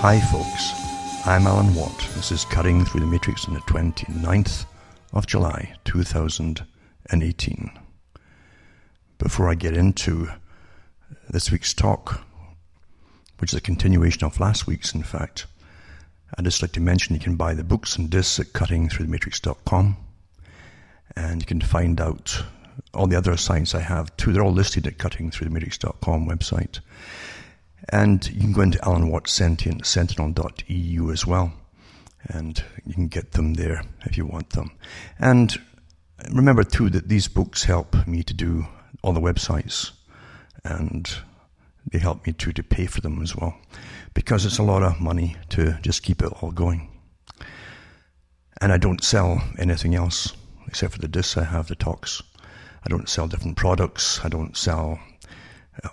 Hi, folks. I'm Alan Watt. This is Cutting Through the Matrix on the 29th of July, 2018. Before I get into this week's talk, which is a continuation of last week's, in fact, I'd just like to mention you can buy the books and discs at cuttingthroughthematrix.com and you can find out all the other sites I have too. They're all listed at cuttingthroughthematrix.com website. And you can go into Alan Watt Sentient, sentinel.eu as well. And you can get them there if you want them. And remember too that these books help me to do all the websites. And they help me too to pay for them as well. Because it's a lot of money to just keep it all going. And I don't sell anything else except for the discs I have, the talks. I don't sell different products. I don't sell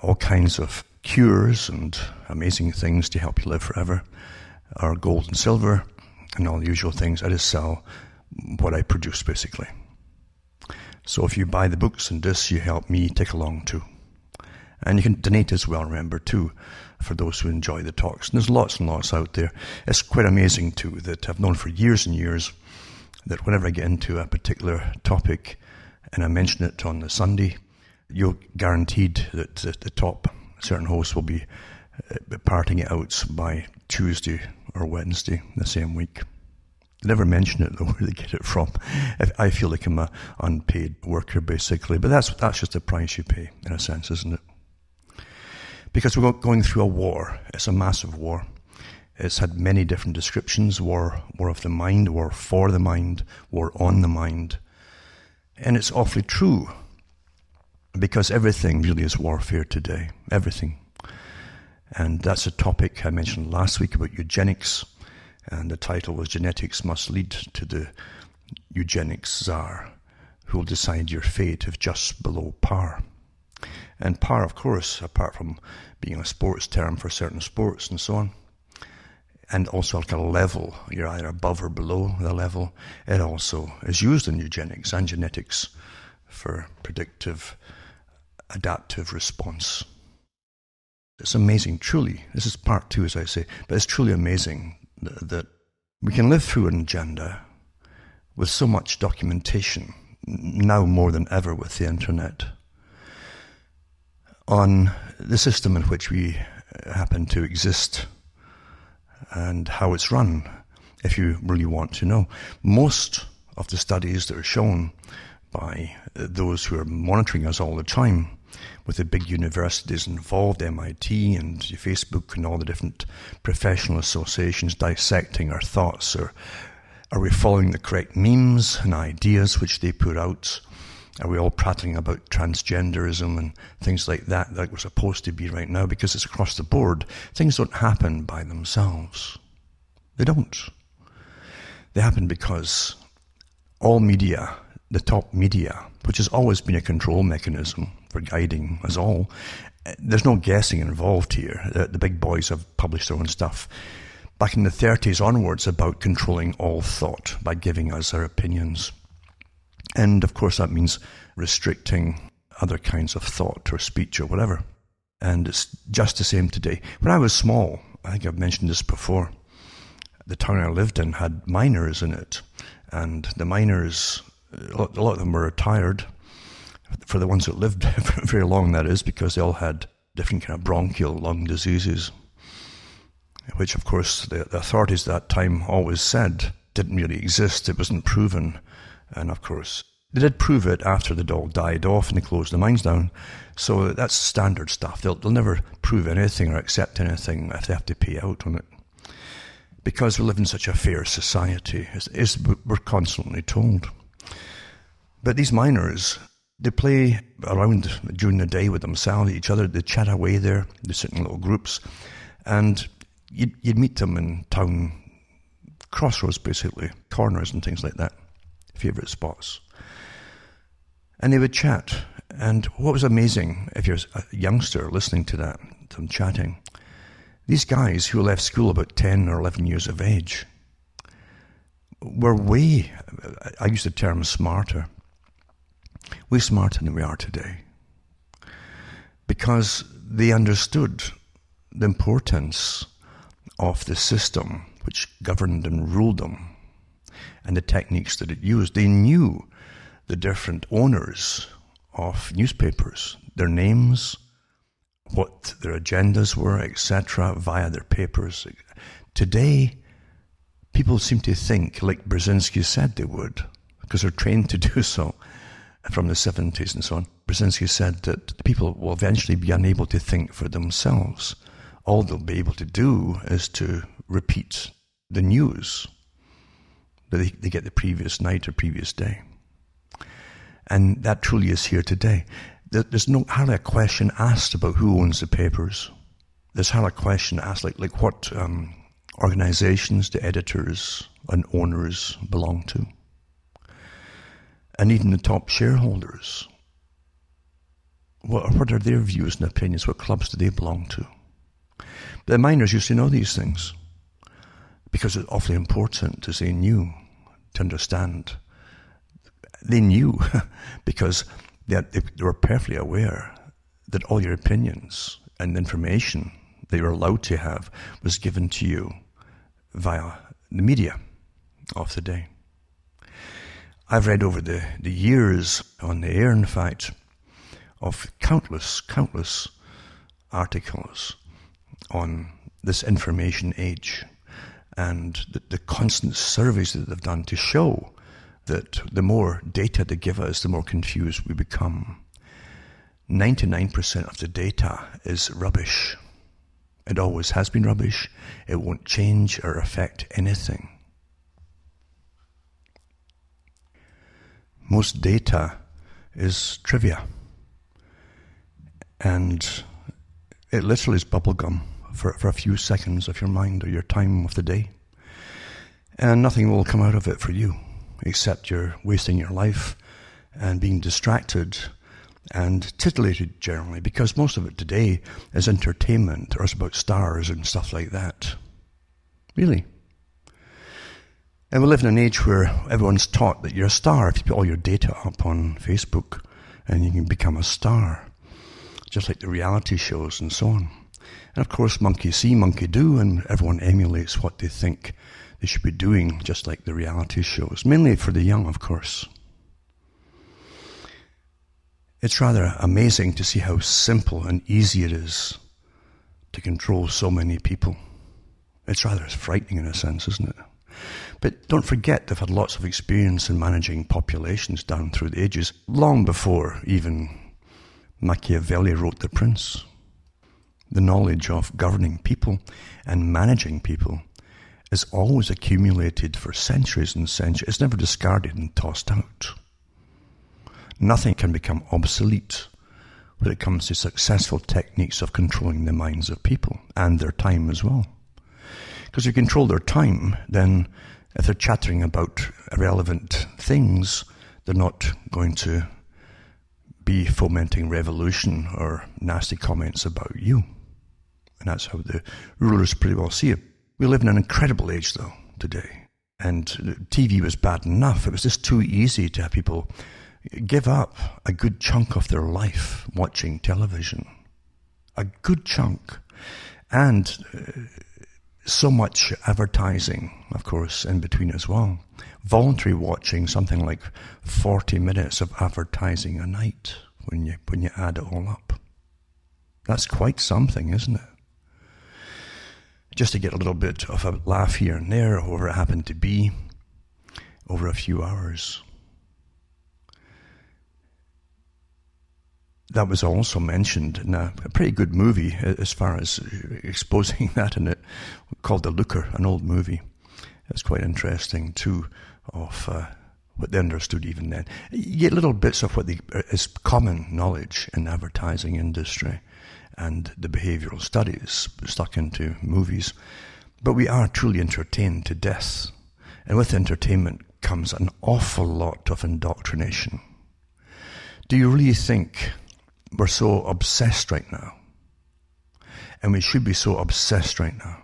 all kinds of cures and amazing things to help you live forever, or gold and silver, and all the usual things. I just sell what I produce, basically. So if you buy the books and this, you help me take along too. And you can donate as well, remember, too, for those who enjoy the talks. And there's lots and lots out there. It's quite amazing, too, that I've known for years and years that whenever I get into a particular topic and I mention it on the Sunday, you're guaranteed that the top certain hosts will be uh, parting it out by Tuesday or Wednesday the same week. They never mention it though, where they get it from. I feel like I'm a unpaid worker basically, but that's that's just the price you pay in a sense, isn't it? Because we're going through a war. It's a massive war. It's had many different descriptions: war, war of the mind, war for the mind, war on the mind, and it's awfully true because everything really is warfare today. Everything. And that's a topic I mentioned last week about eugenics. And the title was Genetics Must Lead to the Eugenics Czar, who will decide your fate if just below par. And par, of course, apart from being a sports term for certain sports and so on, and also like a level, you're either above or below the level, it also is used in eugenics and genetics for predictive adaptive response. It's amazing, truly. This is part two, as I say, but it's truly amazing that, that we can live through an agenda with so much documentation, now more than ever with the internet, on the system in which we uh, happen to exist and how it's run, if you really want to know. Most of the studies that are shown by uh, those who are monitoring us all the time with the big universities involved, MIT and Facebook and all the different professional associations dissecting our thoughts or are we following the correct memes and ideas which they put out? Are we all prattling about transgenderism and things like that, that we're supposed to be right now? Because it's across the board. Things don't happen by themselves. They don't. They happen because all media, the top media, which has always been a control mechanism for guiding us all. Uh, there's no guessing involved here. The, the big boys have published their own stuff back in the 30s onwards about controlling all thought by giving us our opinions. And of course, that means restricting other kinds of thought or speech or whatever. And it's just the same today. When I was small, I think I've mentioned this before, the town I lived in had miners in it. And the miners, a lot of them were retired for the ones that lived very long, that is, because they all had different kind of bronchial lung diseases, which, of course, the, the authorities at that time always said didn't really exist. It wasn't proven. And, of course, they did prove it after the dog died off and they closed the mines down. So that's standard stuff. They'll, they'll never prove anything or accept anything if they have to pay out on it. Because we live in such a fair society, as, as we're constantly told. But these miners, they play around during the day with themselves, each other. They chat away there. They sit in little groups, and you'd, you'd meet them in town crossroads, basically corners and things like that, favorite spots. And they would chat. And what was amazing, if you're a youngster listening to that, them chatting, these guys who left school about 10 or 11 years of age were way, I use the term smarter we're smarter than we are today. Because they understood the importance of the system which governed and ruled them and the techniques that it used. They knew the different owners of newspapers, their names, what their agendas were, etc., via their papers. Today, people seem to think like Brzezinski said they would, because they're trained to do so from the 70s and so on. Brzezinski said that people will eventually be unable to think for themselves. All they'll be able to do is to repeat the news that they, they get the previous night or previous day. And that truly is here today. There's no hardly a question asked about who owns the papers. There's hardly a question asked like like what um, organizations the editors and owners belong to, and even the top shareholders. What what are their views and opinions? What clubs do they belong to? The miners used to know these things because it's awfully important to they knew to understand. They knew because they, they were perfectly aware that all your opinions and information that you're allowed to have was given to you via the media of the day. I've read over the, the years on the air, in fact, of countless, countless articles on this information age and the, the constant surveys that they've done to show that the more data they give us, the more confused we become. 99% of the data is rubbish. It always has been rubbish. It won't change or affect anything. Most data is trivia. And it literally is bubblegum for, for a few seconds of your mind or your time of the day. And nothing will come out of it for you, except you're wasting your life and being distracted and titillated generally, because most of it today is entertainment or it's about stars and stuff like that. Really. And we live in an age where everyone's taught that you're a star if you put all your data up on Facebook and you can become a star, just like the reality shows and so on. And of course, monkey see, monkey do, and everyone emulates what they think they should be doing, just like the reality shows, mainly for the young, of course. It's rather amazing to see how simple and easy it is to control so many people. It's rather frightening in a sense, isn't it? But don't forget they've had lots of experience in managing populations down through the ages, long before even Machiavelli wrote The Prince the knowledge of governing people and managing people is always accumulated for centuries and centuries. It's never discarded and tossed out. Nothing can become obsolete when it comes to successful techniques of controlling the minds of people and their time as well. Because you control their time, then if they're chattering about irrelevant things, they're not going to be fomenting revolution or nasty comments about you. And that's how the rulers pretty well see it. We live in an incredible age, though, today. And TV was bad enough. It was just too easy to have people give up a good chunk of their life watching television. A good chunk. And uh, so much advertising, of course, in between as well. Voluntary watching, something like 40 minutes of advertising a night when you, when you add it all up. That's quite something, isn't it? just to get a little bit of a laugh here and there, whoever it happened to be, over a few hours. That was also mentioned in a, a pretty good movie as far as exposing that in it, called The Looker, an old movie. It's quite interesting too, of uh, what they understood even then. You get little bits of what the, is common knowledge in advertising industry and the behavioral studies stuck into movies. But we are truly entertained to death. And with entertainment comes an awful lot of indoctrination. Do you really think we're so obsessed right now? And we should be so obsessed right now.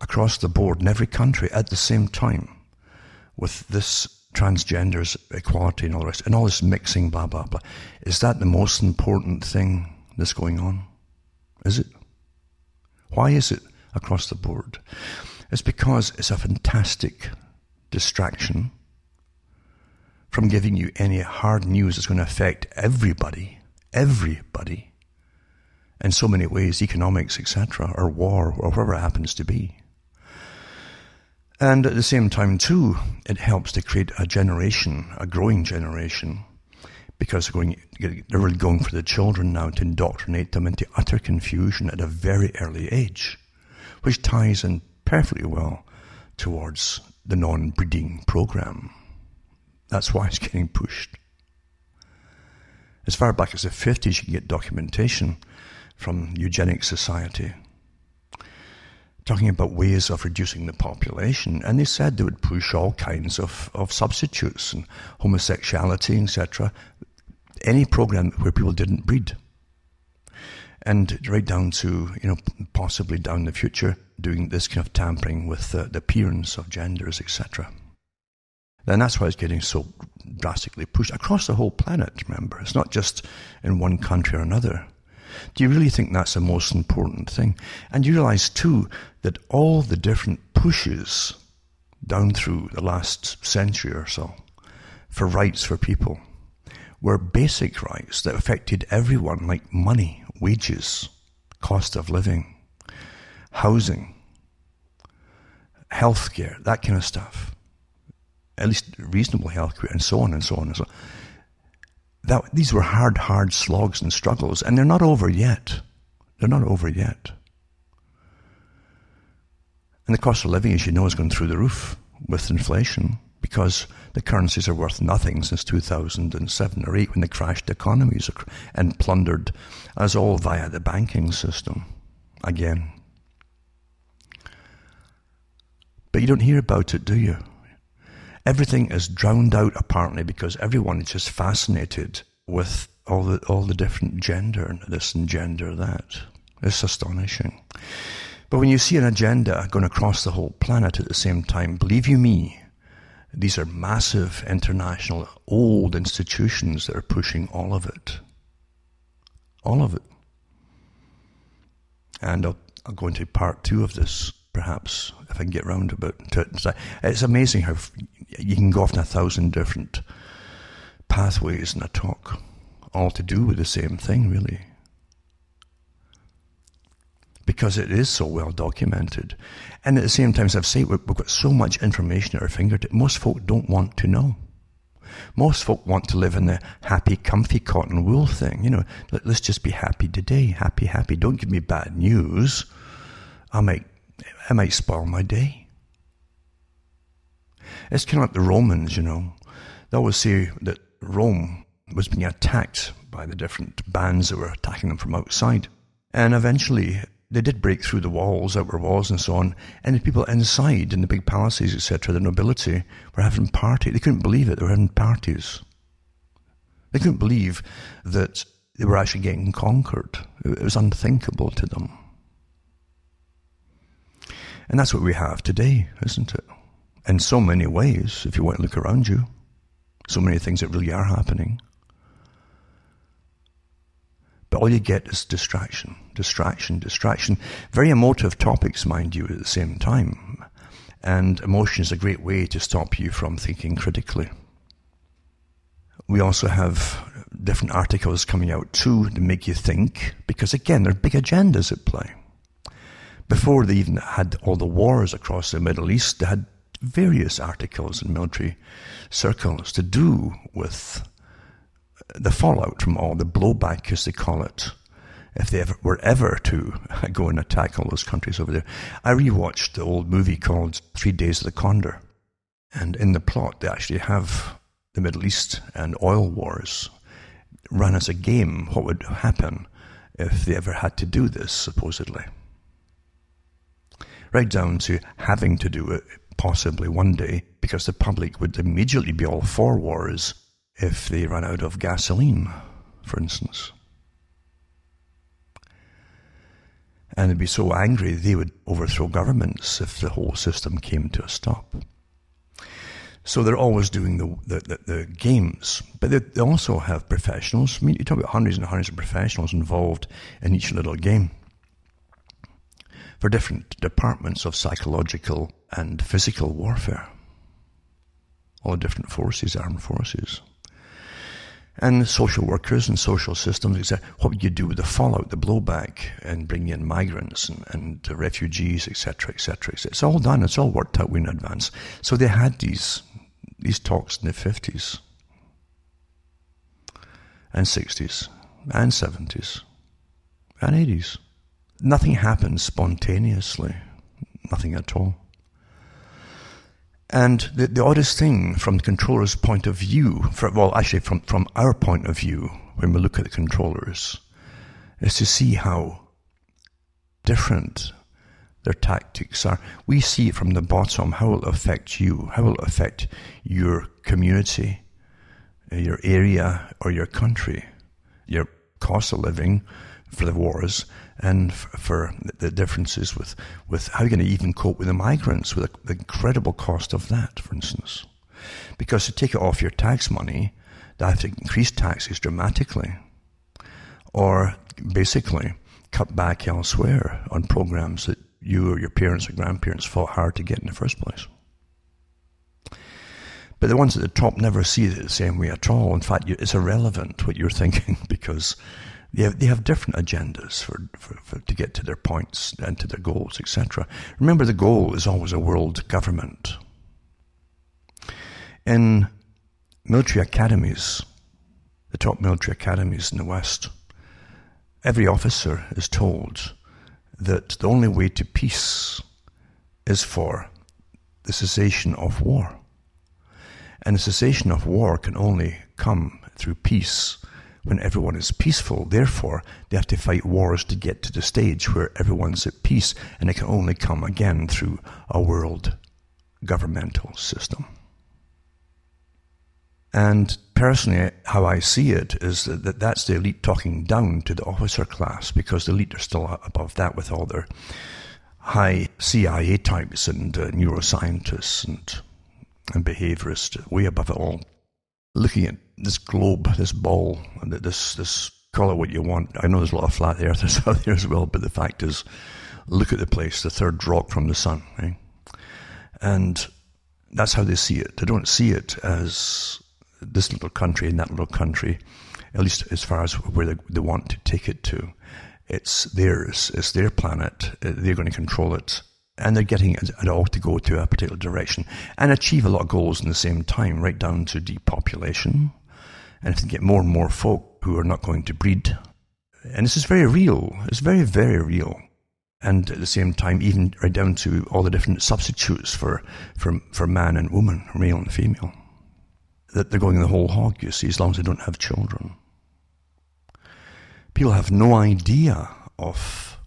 Across the board in every country at the same time with this transgenders equality and all the rest and all this mixing blah blah blah. Is that the most important thing that's going on? Is it? Why is it across the board. It's because it's a fantastic distraction from giving you any hard news that's going to affect everybody, everybody, in so many ways, economics, etc., or war, or whatever it happens to be. And at the same time, too, it helps to create a generation, a growing generation, because they're, going, they're really going for the children now to indoctrinate them into utter confusion at a very early age, which ties in perfectly well towards the non-breeding program. That's why it's getting pushed. As far back as the 50s, you can get documentation from Eugenics Society talking about ways of reducing the population. And they said they would push all kinds of, of substitutes and homosexuality, etc. Any program where people didn't breed. And right down to, you know, possibly down the future, doing this kind of tampering with the, the appearance of genders, etc. And that's why it's getting so drastically pushed across the whole planet, remember. It's not just in one country or another. Do you really think that's the most important thing? And you realize too that all the different pushes down through the last century or so for rights for people were basic rights that affected everyone, like money, wages, cost of living, housing, healthcare, that kind of stuff at least reasonable health care, and so on and so on and so on. That, these were hard, hard slogs and struggles, and they're not over yet. They're not over yet. And the cost of living, as you know, has gone through the roof with inflation because the currencies are worth nothing since 2007 or 8 when they crashed economies and plundered us all via the banking system again. But you don't hear about it, do you? Everything is drowned out apparently because everyone is just fascinated with all the all the different gender and this and gender that. It's astonishing. But when you see an agenda going across the whole planet at the same time, believe you me, these are massive international old institutions that are pushing all of it. All of it. And I'll, I'll go into part two of this perhaps if I can get round about to it. Uh, it's amazing how you can go off in a thousand different pathways in a talk, all to do with the same thing, really. Because it is so well documented. And at the same time, as I've said, we've got so much information at our fingertips. Most folk don't want to know. Most folk want to live in the happy, comfy cotton wool thing. You know, let's just be happy today. Happy, happy. Don't give me bad news. I might, I might spoil my day. It's kind of like the Romans, you know. They always say that Rome was being attacked by the different bands that were attacking them from outside. And eventually they did break through the walls, outer walls and so on, and the people inside in the big palaces, etc., the nobility, were having parties. They couldn't believe it, they were having parties. They couldn't believe that they were actually getting conquered. It was unthinkable to them. And that's what we have today, isn't it? In so many ways, if you want to look around you. So many things that really are happening. But all you get is distraction, distraction, distraction. Very emotive topics, mind you, at the same time. And emotion is a great way to stop you from thinking critically. We also have different articles coming out too to make you think, because again, there are big agendas at play. Before they even had all the wars across the Middle East, they had various articles in military circles to do with the fallout from all the blowback, as they call it, if they ever were ever to go and attack all those countries over there. I rewatched the old movie called Three Days of the Condor, and in the plot they actually have the Middle East and oil wars run as a game. What would happen if they ever had to do this, supposedly? Right down to having to do it possibly one day, because the public would immediately be all for wars if they ran out of gasoline, for instance. And they'd be so angry they would overthrow governments if the whole system came to a stop. So they're always doing the, the, the, the games, but they, they also have professionals. I mean, you talk about hundreds and hundreds of professionals involved in each little game. For different departments of psychological and physical warfare. All different forces, armed forces. And social workers and social systems, etc. What would you do with the fallout, the blowback, and bring in migrants and, and refugees, etc., etc. It's all done. It's all worked out in advance. So they had these these talks in the fifties and sixties and seventies and eighties. Nothing happens spontaneously. Nothing at all. And the, the oddest thing from the controller's point of view, for, well, actually from, from our point of view, when we look at the controllers, is to see how different their tactics are. We see it from the bottom how it will affect you, how it will affect your community, uh, your area, or your country, your cost of living for the wars, and for the differences with, with how you're going to even cope with the migrants, with the incredible cost of that, for instance. Because to take it off your tax money, they have to increase taxes dramatically, or basically cut back elsewhere on programs that you or your parents or grandparents fought hard to get in the first place. But the ones at the top never see it the same way at all. In fact, it's irrelevant what you're thinking because they have, they have different agendas for, for, for, to get to their points and to their goals, etc. Remember, the goal is always a world government. In military academies, the top military academies in the West, every officer is told that the only way to peace is for the cessation of war. And the cessation of war can only come through peace when everyone is peaceful. Therefore, they have to fight wars to get to the stage where everyone's at peace, and it can only come again through a world governmental system. And personally, how I see it is that, that that's the elite talking down to the officer class because the elite are still above that with all their high CIA types and uh, neuroscientists and, and behaviorists way above it all looking at this globe, this ball, this this call it what you want. I know there's a lot of flat earthers out there as well, but the fact is, look at the place, the third rock from the sun, right? And that's how they see it. They don't see it as this little country and that little country, at least as far as where they, they want to take it to. It's theirs. It's their planet. Uh, they're going to control it and they're getting it all to go to a particular direction and achieve a lot of goals in the same time, right down to depopulation. And if they get more and more folk who are not going to breed, and this is very real, it's very, very real. And at the same time, even right down to all the different substitutes for, for, for man and woman, male and female. That they're going the whole hog, you see, as long as they don't have children. People have no idea of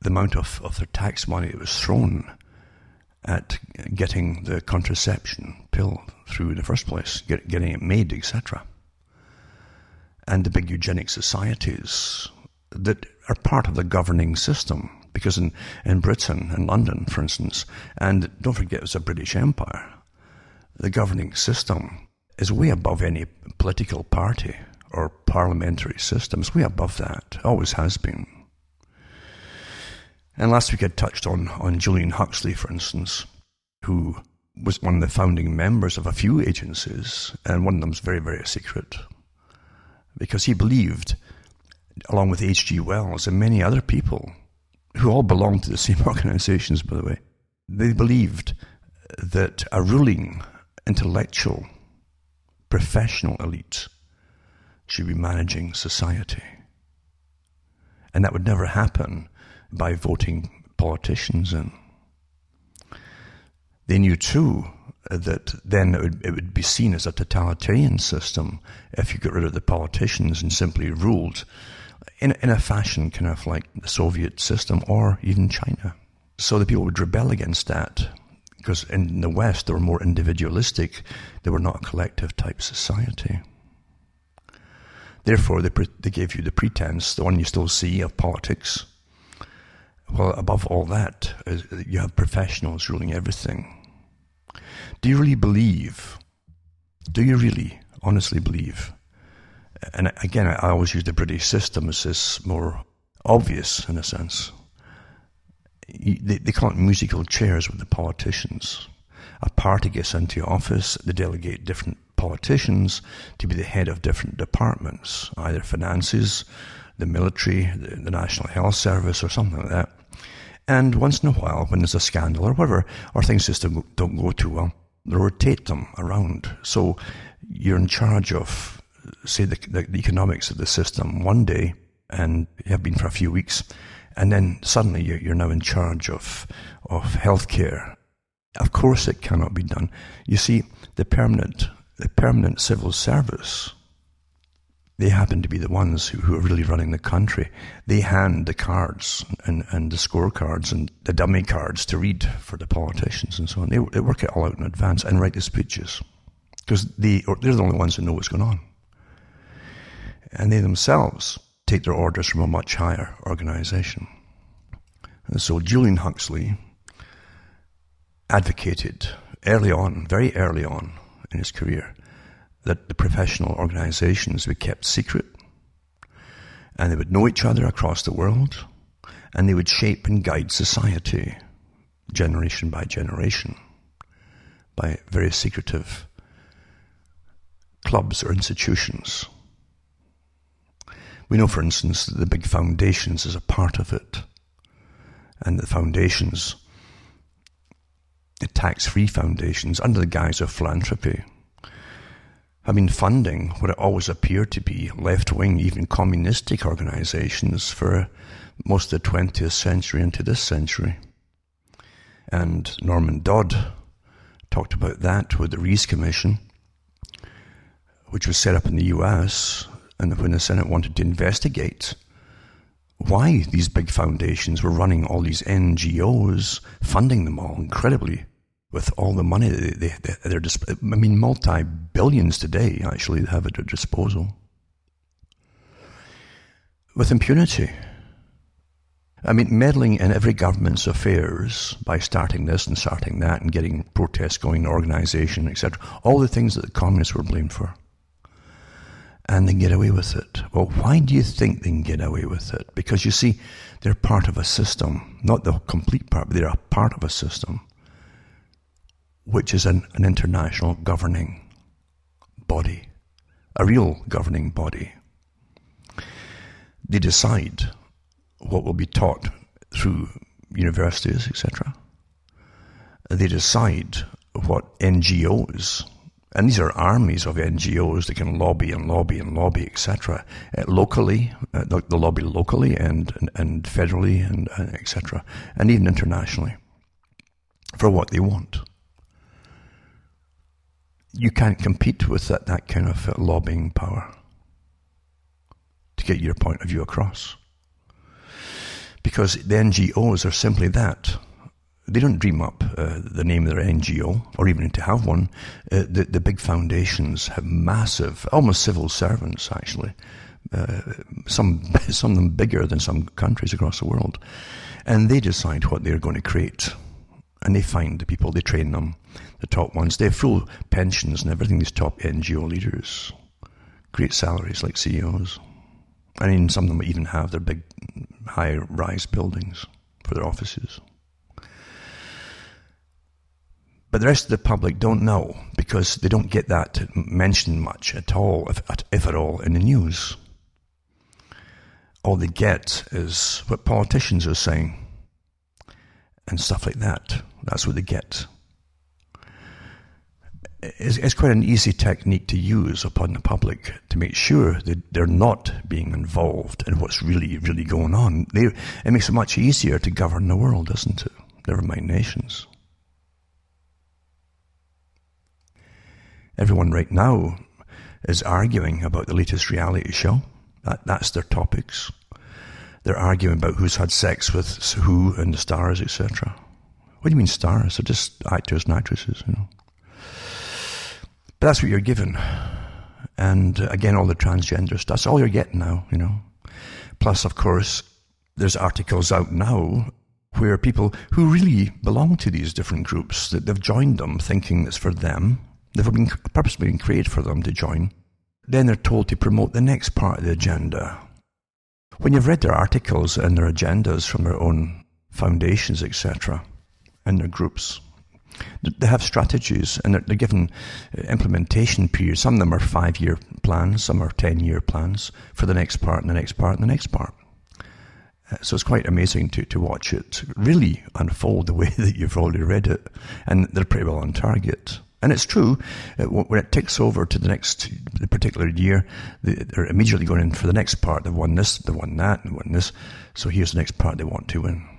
the amount of, of their tax money that was thrown at getting the contraception pill through in the first place, get, getting it made, etc. And the big eugenic societies that are part of the governing system. Because in, in Britain in London, for instance, and don't forget it was a British Empire, the governing system is way above any political party or parliamentary system. It's way above that. Always has been. And last week I touched on, on Julian Huxley, for instance, who was one of the founding members of a few agencies, and one of them was very, very secret. Because he believed, along with H.G. Wells and many other people, who all belonged to the same organizations, by the way, they believed that a ruling, intellectual, professional elite should be managing society. And that would never happen by voting politicians in. They knew too that then it would, it would, be seen as a totalitarian system if you got rid of the politicians and simply ruled in, in a fashion kind of like the Soviet system or even China. So the people would rebel against that because in the West they were more individualistic, they were not a collective type society. Therefore, they, pre- they gave you the pretense, the one you still see of politics, well, above all that, you have professionals ruling everything. Do you really believe? Do you really honestly believe? And again, I always use the British system as this more obvious in a sense. they, they call it musical chairs with the politicians. A party gets into office, they delegate different politicians to be the head of different departments, either finances, the military, the, the National Health Service, or something like that. And once in a while, when there's a scandal or whatever, or things just don't, don't go too well, rotate them around. So you're in charge of, say, the, the, economics of the system one day, and you have been for a few weeks, and then suddenly you're, you're now in charge of of healthcare. Of course, it cannot be done. You see, the permanent the permanent civil service they happen to be the ones who, who, are really running the country. They hand the cards and, and the scorecards and the dummy cards to read for the politicians and so on. They, they work it all out in advance and write the speeches because they, they're the only ones who know what's going on. And they themselves take their orders from a much higher organization. And so Julian Huxley advocated early on, very early on in his career, that the professional organizations be kept secret and they would know each other across the world and they would shape and guide society generation by generation by very secretive clubs or institutions. We know, for instance, that the big foundations is a part of it. And the foundations, the tax free foundations, under the guise of philanthropy, have been funding what it always appeared to be left wing, even communistic organizations for most of the 20th century into this century. And Norman Dodd talked about that with the Reece Commission, which was set up in the US, and when the Senate wanted to investigate why these big foundations were running all these NGOs, funding them all incredibly with all the money they, they, they're, I mean, multi billions today actually have at their disposal. With impunity. I mean, meddling in every government's affairs by starting this and starting that and getting protests going, organization, etc. All the things that the communists were blamed for. And they get away with it. Well, why do you think they can get away with it? Because you see, they're part of a system. Not the complete part, but they're a part of a system which is an, an international governing body, a real governing body. They decide what will be taught through universities, etc. They decide what NGOs, and these are armies of NGOs that can lobby and lobby and lobby, etc. Uh, locally, uh, the, the, lobby locally and, and, and federally and uh, etc. And even internationally for what they want you can't compete with that, that kind of uh, lobbying power to get your point of view across. Because the NGOs are simply that. They don't dream up uh, the name of their NGO or even to have one. Uh, the, the big foundations have massive, almost civil servants actually. Uh, some, some of them bigger than some countries across the world. And they decide what they're going to create and they find the people, they train them, the top ones. They have full pensions and everything, these top NGO leaders. Great salaries like CEOs. I mean, some of them even have their big high rise buildings for their offices. But the rest of the public don't know because they don't get that mentioned much at all, if, if at all, in the news. All they get is what politicians are saying and stuff like that. That's what they get. It's, quite an easy technique to use upon the public to make sure that they're not being involved in what's really, really going on. They, it makes it much easier to govern the world, doesn't it? Never mind nations. Everyone right now is arguing about the latest reality show. That, that's their topics. They're arguing about who's had sex with who and the stars, etc. What do you mean stars? They're just actors and actresses, you know. But that's what you're given. And uh, again, all the transgender stuff. That's all you're getting now, you know. Plus, of course, there's articles out now where people who really belong to these different groups, that they've joined them thinking it's for them. They've been purposely been created for them to join. Then they're told to promote the next part of the agenda when you've read their articles and their agendas from their own foundations, etc., and their groups. They have strategies and they're, given implementation periods. Some of them are five year plans, some are 10 year plans for the next part and the next part and the next part. Uh, so it's quite amazing to, to watch it really unfold the way that you've already read it. And they're pretty well on target. And it's true, uh, when it ticks over to the next the particular year, they're immediately going in for the next part. They've won this, they've won that, and won this. So here's the next part they want to win.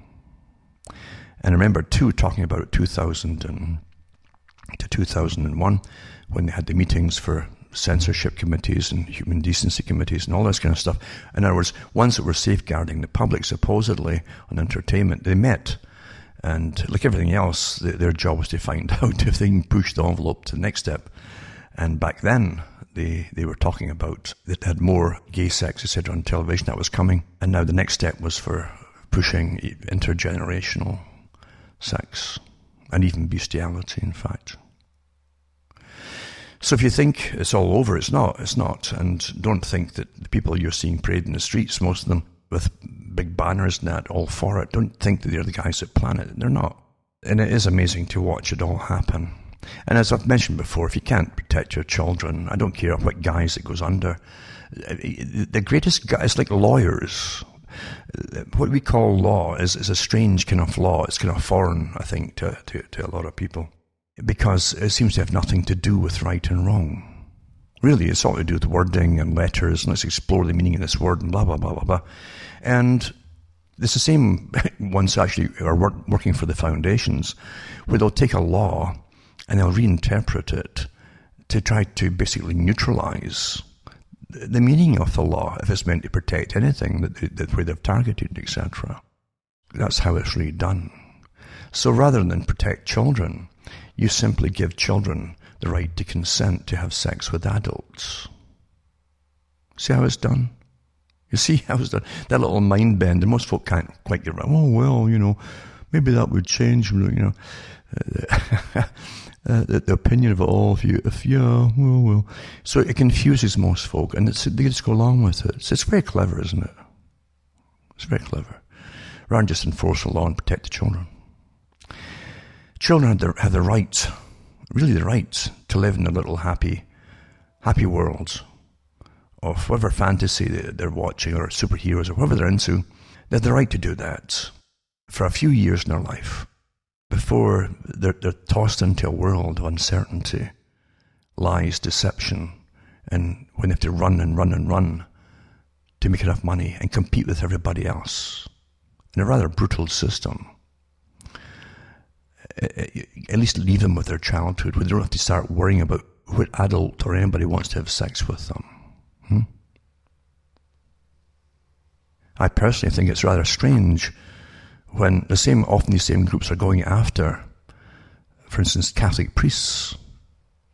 And I remember, too, talking about 2000 and, to 2001, when they had the meetings for censorship committees and human decency committees and all this kind of stuff. In other words, ones that were safeguarding the public, supposedly, on entertainment, they met and like everything else, their job was to find out if they can push the envelope to the next step. And back then, they, they were talking about that had more gay sex, etc., on television that was coming. And now the next step was for pushing intergenerational sex and even bestiality, in fact. So if you think it's all over, it's not. It's not. And don't think that the people you're seeing parade in the streets, most of them with big banners and that all for it. Don't think that they're the guys that plan it. They're not. And it is amazing to watch it all happen. And as I've mentioned before, if you can't protect your children, I don't care what guise it goes under. The greatest guys, like lawyers. What we call law is, is a strange kind of law. It's kind of foreign, I think, to, to, to a lot of people. Because it seems to have nothing to do with right and wrong. Really, it's all to do with wording and letters, and let's explore the meaning of this word and blah, blah, blah, blah, blah. And it's the same ones actually are work, working for the foundations, where they'll take a law and they'll reinterpret it to try to basically neutralize the meaning of the law if it's meant to protect anything that, they, that where they've targeted, etc. That's how it's really done. So rather than protect children, you simply give children the right to consent to have sex with adults. See how it's done? You see how it's done? That little mind bend, and most folk can't quite get around. Oh, well, you know, maybe that would change, you know. Uh, the, the, opinion of all, if you, if yeah, well, well. So it confuses most folk, and they just go along with it. So it's very clever, isn't it? It's very clever. Rather than just enforce the law and protect the children. Children have the, have the right, really the right, to live in a little happy, happy world of whatever fantasy they're watching or superheroes or whatever they're into, they have the right to do that for a few years in their life before they're, they're tossed into a world of uncertainty, lies, deception, and when they have to run and run and run to make enough money and compete with everybody else in a rather brutal system. At least leave them with their childhood where they don't have to start worrying about what adult or anybody wants to have sex with them. Hmm? I personally think it's rather strange when the same, often these same groups are going after, for instance, Catholic priests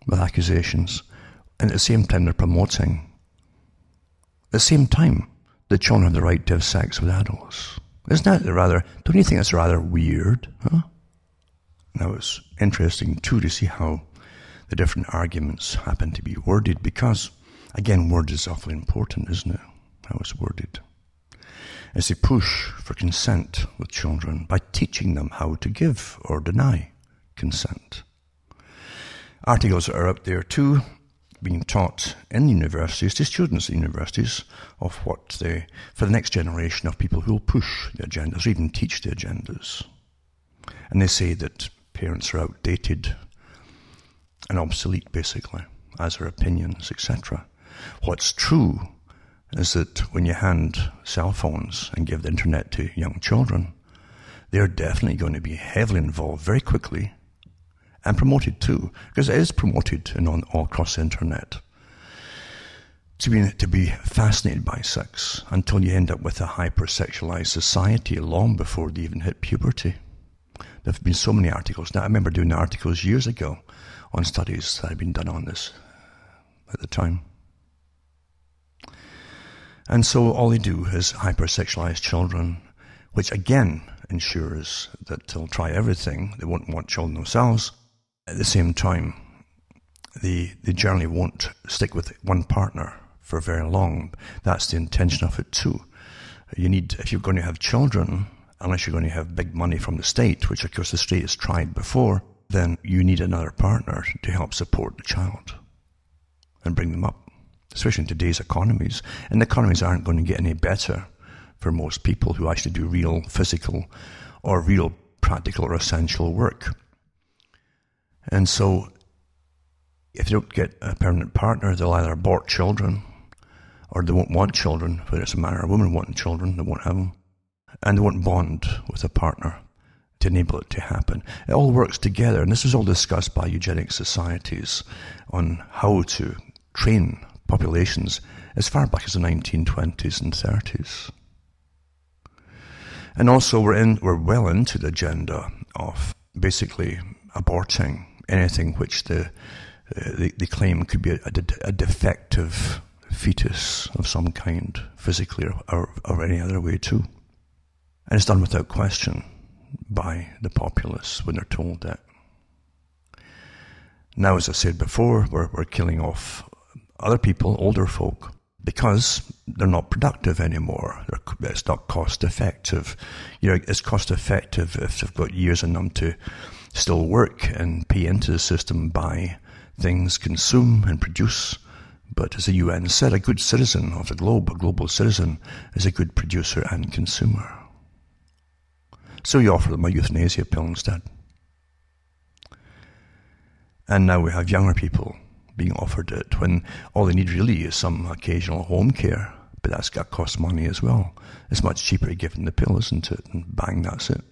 with accusations, and at the same time they're promoting, at the same time, the children have the right to have sex with adults. Isn't that rather, don't you think that's rather weird? Huh? Now it's interesting too to see how the different arguments happen to be worded because Again, word is awfully important, isn't it? How it's worded. It's a push for consent with children by teaching them how to give or deny consent. Articles are out there too, being taught in universities to students in universities of what they, for the next generation of people who will push the agendas or even teach the agendas. And they say that parents are outdated and obsolete, basically, as are opinions, etc. What's true is that when you hand cell phones and give the internet to young children, they're definitely going to be heavily involved very quickly and promoted too, because it is promoted and on all across the internet. To be, to be fascinated by sex until you end up with a hypersexualized society long before they even hit puberty. There have been so many articles. Now, I remember doing articles years ago on studies that had been done on this at the time. And so all they do is hypersexualize children, which again ensures that they'll try everything. They won't want children themselves. At the same time, they, they generally won't stick with one partner for very long. That's the intention of it too. You need, if you're going to have children, unless you're going to have big money from the state, which of course the state has tried before, then you need another partner to help support the child and bring them up, especially in today's economies. And the economies aren't going to get any better for most people who actually do real physical or real practical or essential work. And so, if they don't get a permanent partner, they'll either abort children or they won't want children, whether it's a man or a woman wanting children, they won't have them. And they won't bond with a partner to enable it to happen. It all works together, and this was all discussed by eugenic societies on how to train populations as far back as the 1920s and 30s. And also, we're, in, we're well into the agenda of basically aborting anything which the, uh, they, claim could be a, a, a, defective fetus of some kind, physically or, or, or any other way too. And it's done without question by the populace when they're told that. Now, as I said before, we're, we're killing off other people, older folk, because they're not productive anymore. They're, it's not cost effective. You know, it's cost effective if they've got years in them to still work and pay into the system, buy things, consume and produce. But as the UN said, a good citizen of the globe, a global citizen, is a good producer and consumer. So you offer them a euthanasia pill instead. And now we have younger people being offered it when all they need really is some occasional home care. But that's got cost money as well. It's much cheaper to give them the pill, isn't it? And bang, that's it.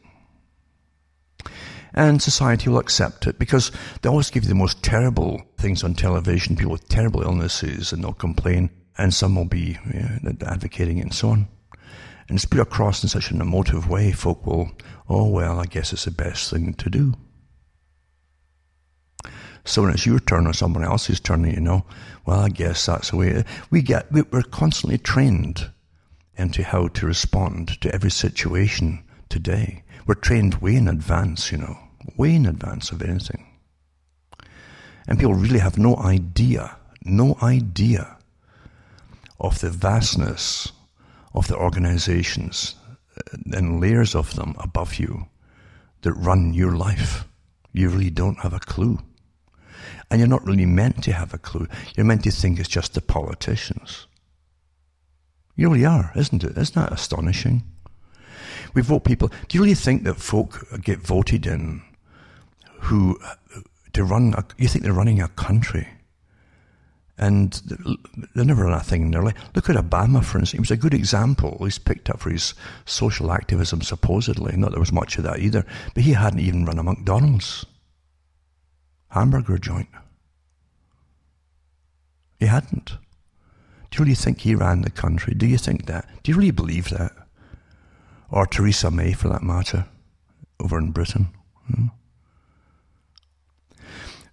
And society will accept it because they always give you the most terrible things on television, people with terrible illnesses, and they'll complain, and some will be advocating it and so on. And it's put across in such an emotive way, folk will, oh well, I guess it's the best thing to do. So when it's your turn or someone else's turn, you know, well, I guess that's the way we get. We're constantly trained into how to respond to every situation today. We're trained way in advance, you know, way in advance of anything. And people really have no idea, no idea of the vastness of the organizations uh, and layers of them above you that run your life. You really don't have a clue. And you're not really meant to have a clue. You're meant to think it's just the politicians. You really are, isn't it? Isn't that astonishing? We vote people. Do you really think that folk get voted in who uh, to run? A, you think they're running a country? And they never run a thing in their life. Look at Obama, for instance. He was a good example. He's picked up for his social activism, supposedly. Not there was much of that either. But he hadn't even run a McDonald's hamburger joint. He hadn't. Do you really think he ran the country? Do you think that? Do you really believe that? Or Theresa May, for that matter, over in Britain? Hmm?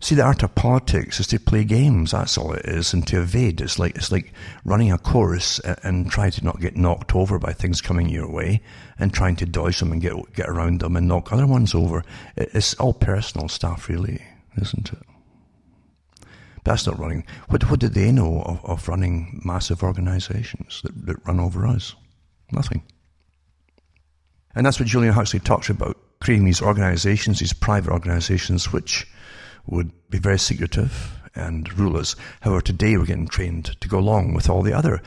See, the art of politics is to play games. That's all it is, and to evade. It's like it's like running a course and, trying to not get knocked over by things coming your way, and trying to dodge them and get get around them and knock other ones over. It's all personal stuff, really, isn't it? That's not running. What what do they know of, of running massive organisations that, that run over us? Nothing. And that's what Julian Huxley talks about creating these organizations, these private organizations, which would be very secretive and rule us. However, today we're getting trained to go along with all the other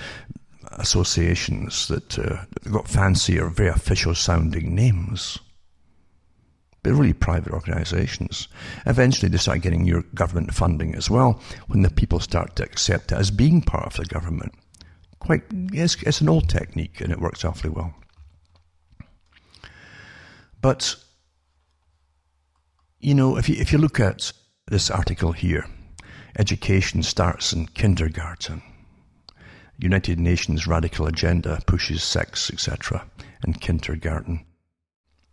associations that uh, got fancy or very official sounding names. But really private organizations. Eventually they start getting your government funding as well when the people start to accept it as being part of the government. Quite, it's, it's an old technique and it works awfully well. But, you know, if you, if you look at this article here. Education starts in kindergarten. United Nations radical agenda pushes sex, etc., in kindergarten.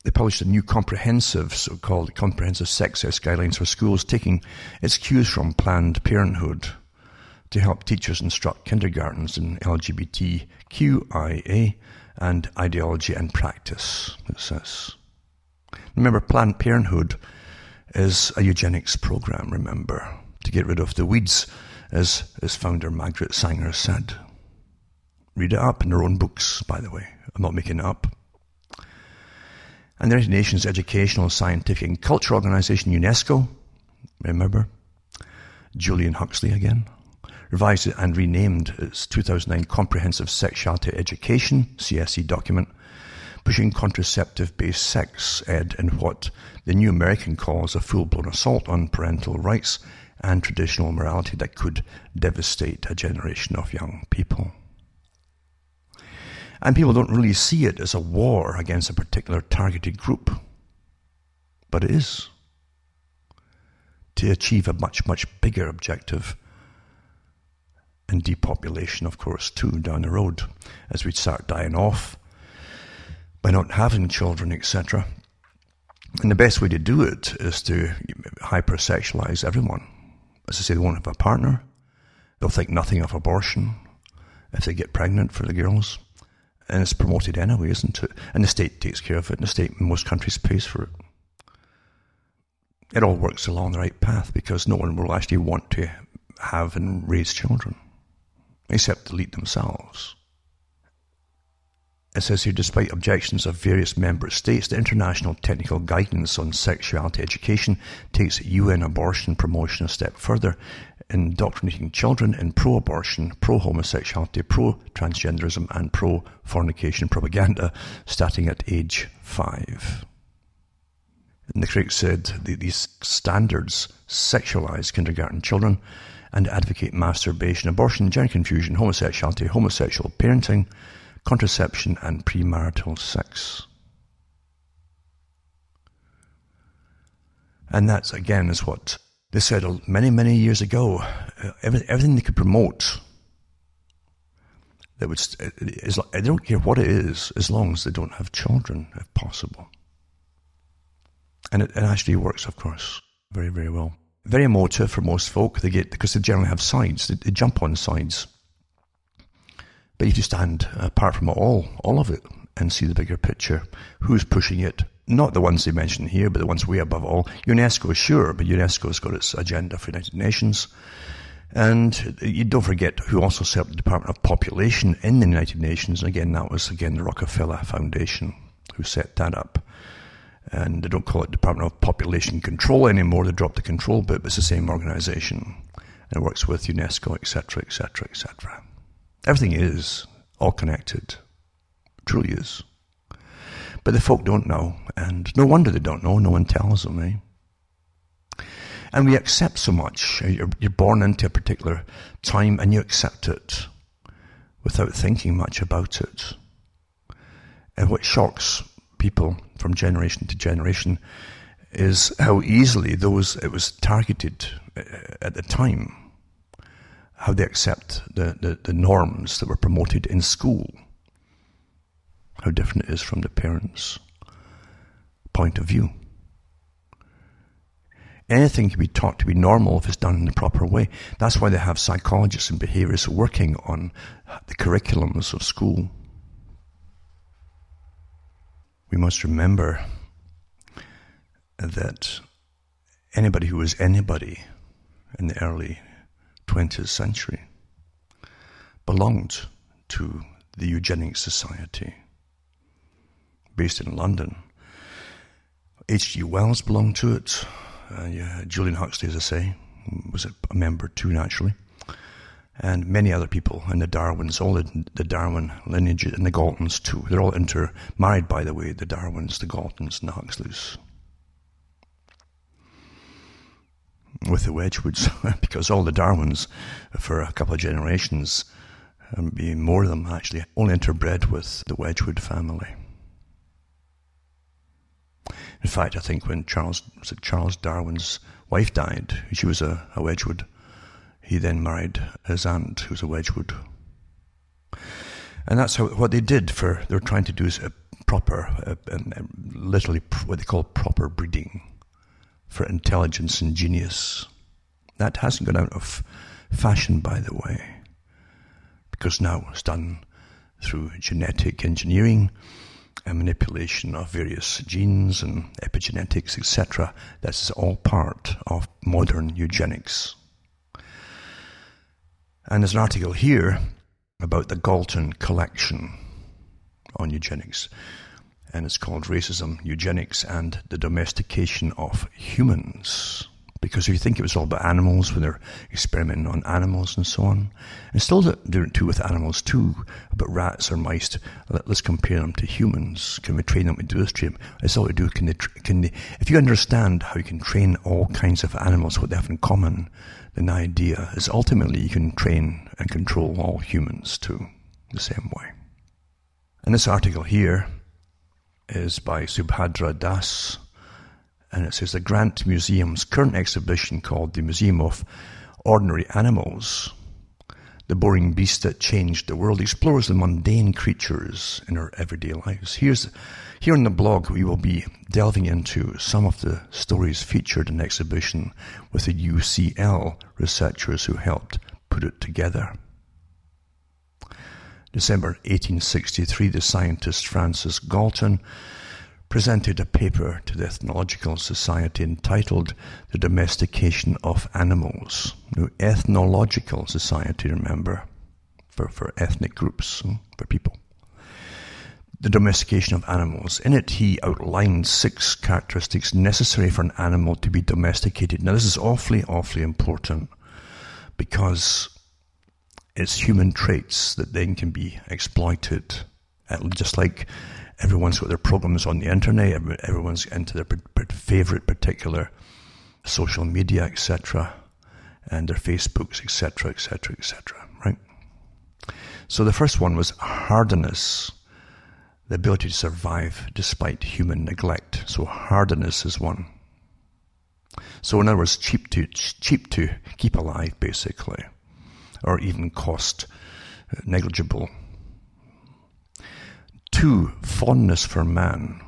They published a new comprehensive, so-called comprehensive sex ed guidelines for schools, taking its cues from Planned Parenthood to help teachers instruct kindergartens in LGBTQIA and ideology and practice, it says. Remember, Planned Parenthood is a eugenics program, remember, to get rid of the weeds, as, as founder Margaret Sanger said. Read it up in her own books, by the way. I'm not making it up. And the United Nations Educational, Scientific and Cultural Organization, UNESCO, remember? Julian Huxley again, revised and renamed its 2009 Comprehensive Sexuality Education, CSE document, pushing contraceptive-based sex ed in what the New American calls a full-blown assault on parental rights and traditional morality that could devastate a generation of young people. And people don't really see it as a war against a particular targeted group. But it is. To achieve a much, much bigger objective and depopulation, of course, too, down the road as we start dying off by not having children, etc. And the best way to do it is to hypersexualize everyone. As I say, they won't have a partner. They'll think nothing of abortion if they get pregnant for the girls. And it's promoted anyway, isn't it? And the state takes care of it, and the state in most countries pays for it. It all works along the right path because no one will actually want to have and raise children, except the elite themselves. It says here, despite objections of various member states, the International Technical Guidance on Sexuality Education takes UN abortion promotion a step further, indoctrinating children in pro-abortion, pro-homosexuality, pro-transgenderism and pro-fornication propaganda starting at age five. And the critics said that these standards sexualize kindergarten children and advocate masturbation, abortion, gender confusion, homosexuality, homosexual parenting, contraception and premarital sex. And that's again is what they said many, many years ago. Uh, everything they could promote that would, is, I don't care what it is, as long as they don't have children, if possible. And it, it actually works, of course, very, very well. Very emotive for most folk. They get because they generally have sides. They, they jump on sides. But if you stand apart from it all, all of it, and see the bigger picture, who's pushing it? Not the ones they mentioned here, but the ones way above all. UNESCO, sure, but UNESCO's got its agenda for United Nations. And you don't forget who also set up the Department of Population in the United Nations. And again, that was again the Rockefeller Foundation who set that up. And they don't call it Department of Population Control anymore. They dropped the control bit, but it's the same organization. And it works with UNESCO, etc., etc., etc. Everything is all connected. Truly is. But the folk don't know, and no wonder they don't know. No one tells them, eh? And we accept so much. You're, you're born into a particular time and you accept it without thinking much about it. And what shocks people from generation to generation is how easily those it was targeted uh, at the time how they accept the, the, the norms that were promoted in school. How different it is from the parents' point of view. Anything can be taught to be normal if it's done in the proper way. That's why they have psychologists and behaviorists working on the curriculums of school. We must remember that anybody who was anybody in the early 20th century belonged to the Eugenic Society based in London. H.G. Wells belonged to it. Uh, yeah, Julian Huxley, as I say, was a member too, naturally. And many other people, and the Darwins, all the, the Darwin lineage, and the Galtons too. They're all intermarried, by the way, the Darwins, the Galtons, and the Huxleys. with the Wedgwoods because all the Darwins for a couple of generations, and being more of them actually, only interbred with the Wedgwood family. In fact, I think when Charles Charles Darwin's wife died, she was a, a Wedgwood. He then married his aunt, who was a Wedgwood, and that's how what they did. For they were trying to do is a proper, literally what they call proper breeding for intelligence and genius. That hasn't gone out of fashion, by the way, because now it's done through genetic engineering manipulation of various genes and epigenetics, etc. This is all part of modern eugenics. And there's an article here about the Galton collection on eugenics. and it's called Racism, Eugenics, and the Domestication of Humans. Because if you think it was all about animals when they're experimenting on animals and so on, and still doing it too with animals too, about rats or mice, let's compare them to humans. Can we train them to do this train? That's all we do. Can they, can they, if you understand how you can train all kinds of animals, what they have in common, then the idea is ultimately you can train and control all humans too, the same way. And this article here is by Subhadra Das, and it says the Grant Museum's current exhibition called the Museum of Ordinary Animals, the boring beast that changed the world, explores the mundane creatures in our everyday lives. Here's, here in the blog, we will be delving into some of the stories featured in the exhibition with the UCL researchers who helped put it together. December 1863, the scientist Francis Galton presented a paper to the Ethnological Society entitled The Domestication of Animals. Now, Ethnological Society, remember, for, for ethnic groups, hmm, for people. The domestication of animals. In it, he outlined six characteristics necessary for an animal to be domesticated. Now, this is awfully, awfully important because it's human traits that then can be exploited. Just like everyone's got their programs on the internet, everyone's into their favorite particular social media, etc., and their Facebooks, etc., etc., etc., right? So the first one was hardiness, the ability to survive despite human neglect. So hardiness is one. So in other words, cheap to cheap to keep alive, basically or even cost uh, negligible. Two, fondness for man,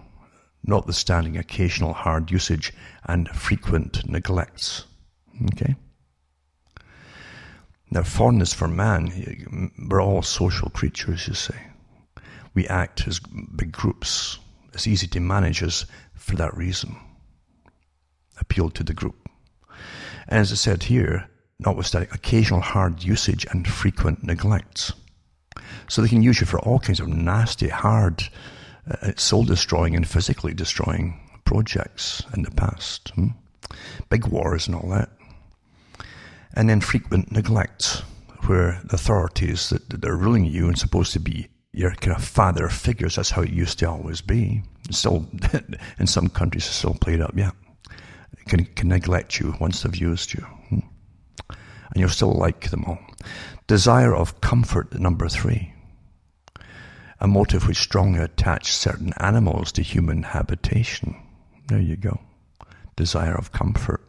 notwithstanding occasional hard usage and frequent neglects. Okay? Now, fondness for man, we're all social creatures, you see. We act as big groups. It's easy to manage us for that reason. Appeal to the group. And as I said here, notwithstanding occasional hard usage and frequent neglects. So they can use you for all kinds of nasty, hard, uh, soul destroying and physically destroying projects in the past. Hmm? Big wars and all that. And then frequent neglect, where the authorities that, that are ruling you and supposed to be your kind of father figures, that's how it used to always be. Still, in some countries, it's still played up, yeah. Can, can neglect you once they've used you and you'll still like them all. Desire of comfort, number three. A motive which strongly attached certain animals to human habitation. There you go. Desire of comfort.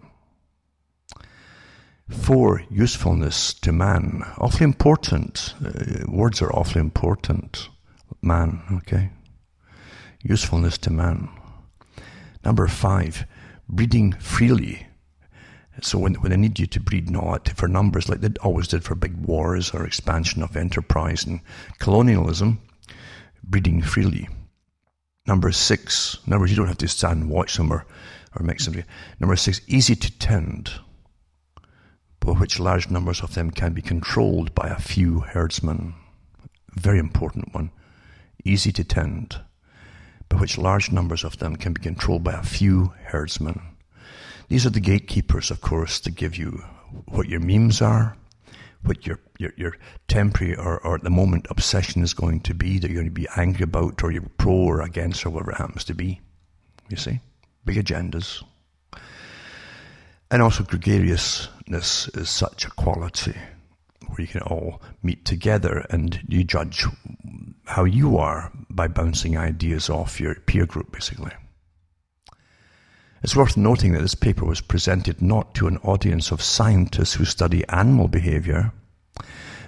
Four, usefulness to man. Awfully important. Uh, words are awfully important. Man, okay? Usefulness to man. Number five, breeding freely so when, when they need you to breed not for numbers like they always did for big wars or expansion of enterprise and colonialism, breeding freely. Number six, words, you don't have to stand and watch them or, or mix them. Number six, easy to tend, by which large numbers of them can be controlled by a few herdsmen. Very important one. Easy to tend, by which large numbers of them can be controlled by a few herdsmen. These are the gatekeepers, of course, to give you what your memes are, what your, your, your temporary or, or at the moment obsession is going to be that you're going to be angry about or you're pro or against or whatever it happens to be. You see? Big agendas. And also gregariousness is such a quality where you can all meet together and you judge how you are by bouncing ideas off your peer group, basically. It's worth noting that this paper was presented not to an audience of scientists who study animal behavior,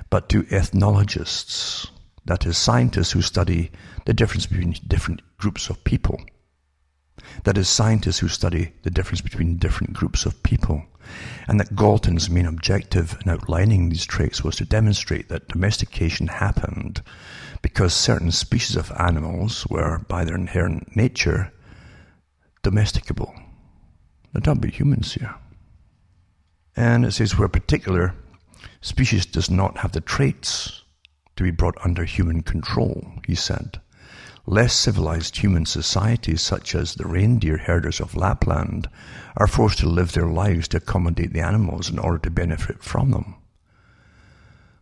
but to ethnologists, that is, scientists who study the difference between different groups of people. That is, scientists who study the difference between different groups of people. And that Galton's main objective in outlining these traits was to demonstrate that domestication happened because certain species of animals were, by their inherent nature, domesticable. they don't about humans here. And it says where particular species does not have the traits to be brought under human control, he said. less civilized human societies, such as the reindeer herders of Lapland, are forced to live their lives to accommodate the animals in order to benefit from them.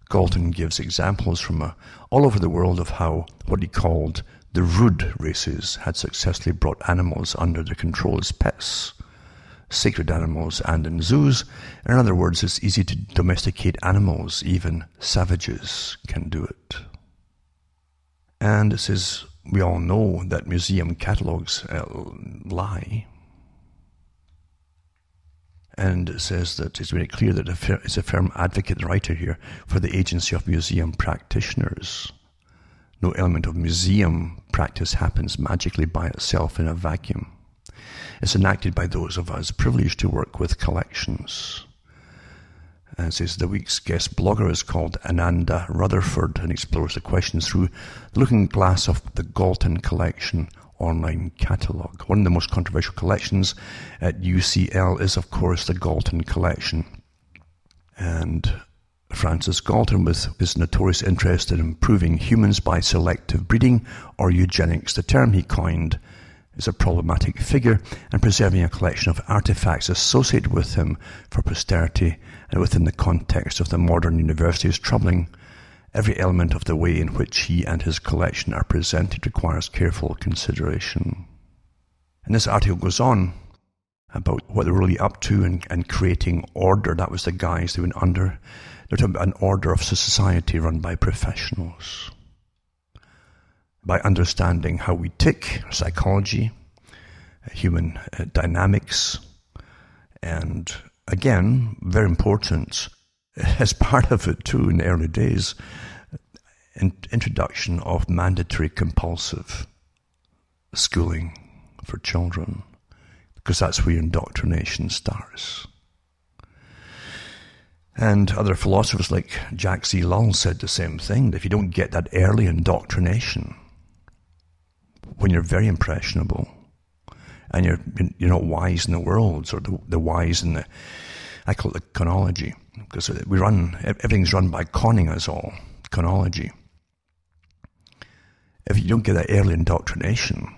Galton gives examples from uh, all over the world of how what he called the rude races had successfully brought animals under their control as pets, sacred animals, and in zoos. In other words, it's easy to domesticate animals, even savages can do it. And it says, we all know that museum catalogues uh, lie. And it says that it's very clear that it's a firm advocate writer here for the agency of museum practitioners. No element of museum practice happens magically by itself in a vacuum. It's enacted by those of us privileged to work with collections. Uh, and says the week's guest blogger is called Ananda Rutherford and explores the questions through the looking glass of the Galton Collection online catalogue. One of the most controversial collections at UCL is, of course, the Galton Collection. And Francis Galton, with his notorious interest in improving humans by selective breeding or eugenics, the term he coined, is a problematic figure, and preserving a collection of artifacts associated with him for posterity and within the context of the modern university is troubling. Every element of the way in which he and his collection are presented requires careful consideration. And this article goes on about what they're really up to and, and creating order. That was the guise they went under. They're talking about an order of society run by professionals. By understanding how we tick, psychology, human uh, dynamics, and again, very important, as part of it too in the early days, introduction of mandatory compulsive schooling for children, because that's where indoctrination starts. And other philosophers like Jacques Ellul said the same thing. If you don't get that early indoctrination, when you're very impressionable, and you're you're not wise in the world, or the, the wise in the I call it the chronology because we run everything's run by conning us all chronology. If you don't get that early indoctrination,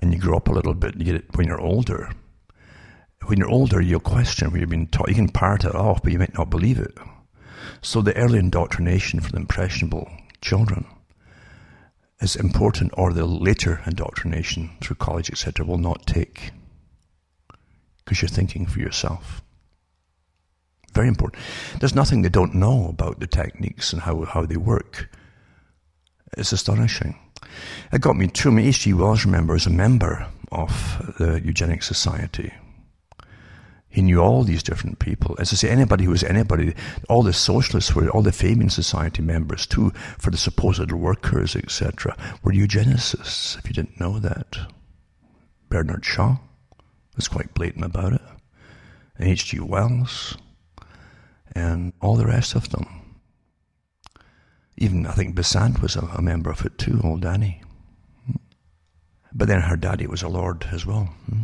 and you grow up a little bit, you get it when you're older. When you're older, you'll question what you've been taught. You can part it off, but you might not believe it. So the early indoctrination for the impressionable children is important, or the later indoctrination through college, etc., will not take because you're thinking for yourself. Very important. There's nothing they don't know about the techniques and how, how they work. It's astonishing. It got me to Me, H.G. Wells, remember, as a member of the Eugenics Society. He knew all these different people. As I say, anybody who was anybody, all the socialists were, all the Fabian Society members too, for the supposed workers, etc., were eugenicists, if you didn't know that. Bernard Shaw was quite blatant about it. H.G. Wells, and all the rest of them. Even, I think, Besant was a, a member of it too, old Annie. Hmm. But then her daddy was a lord as well. Hmm.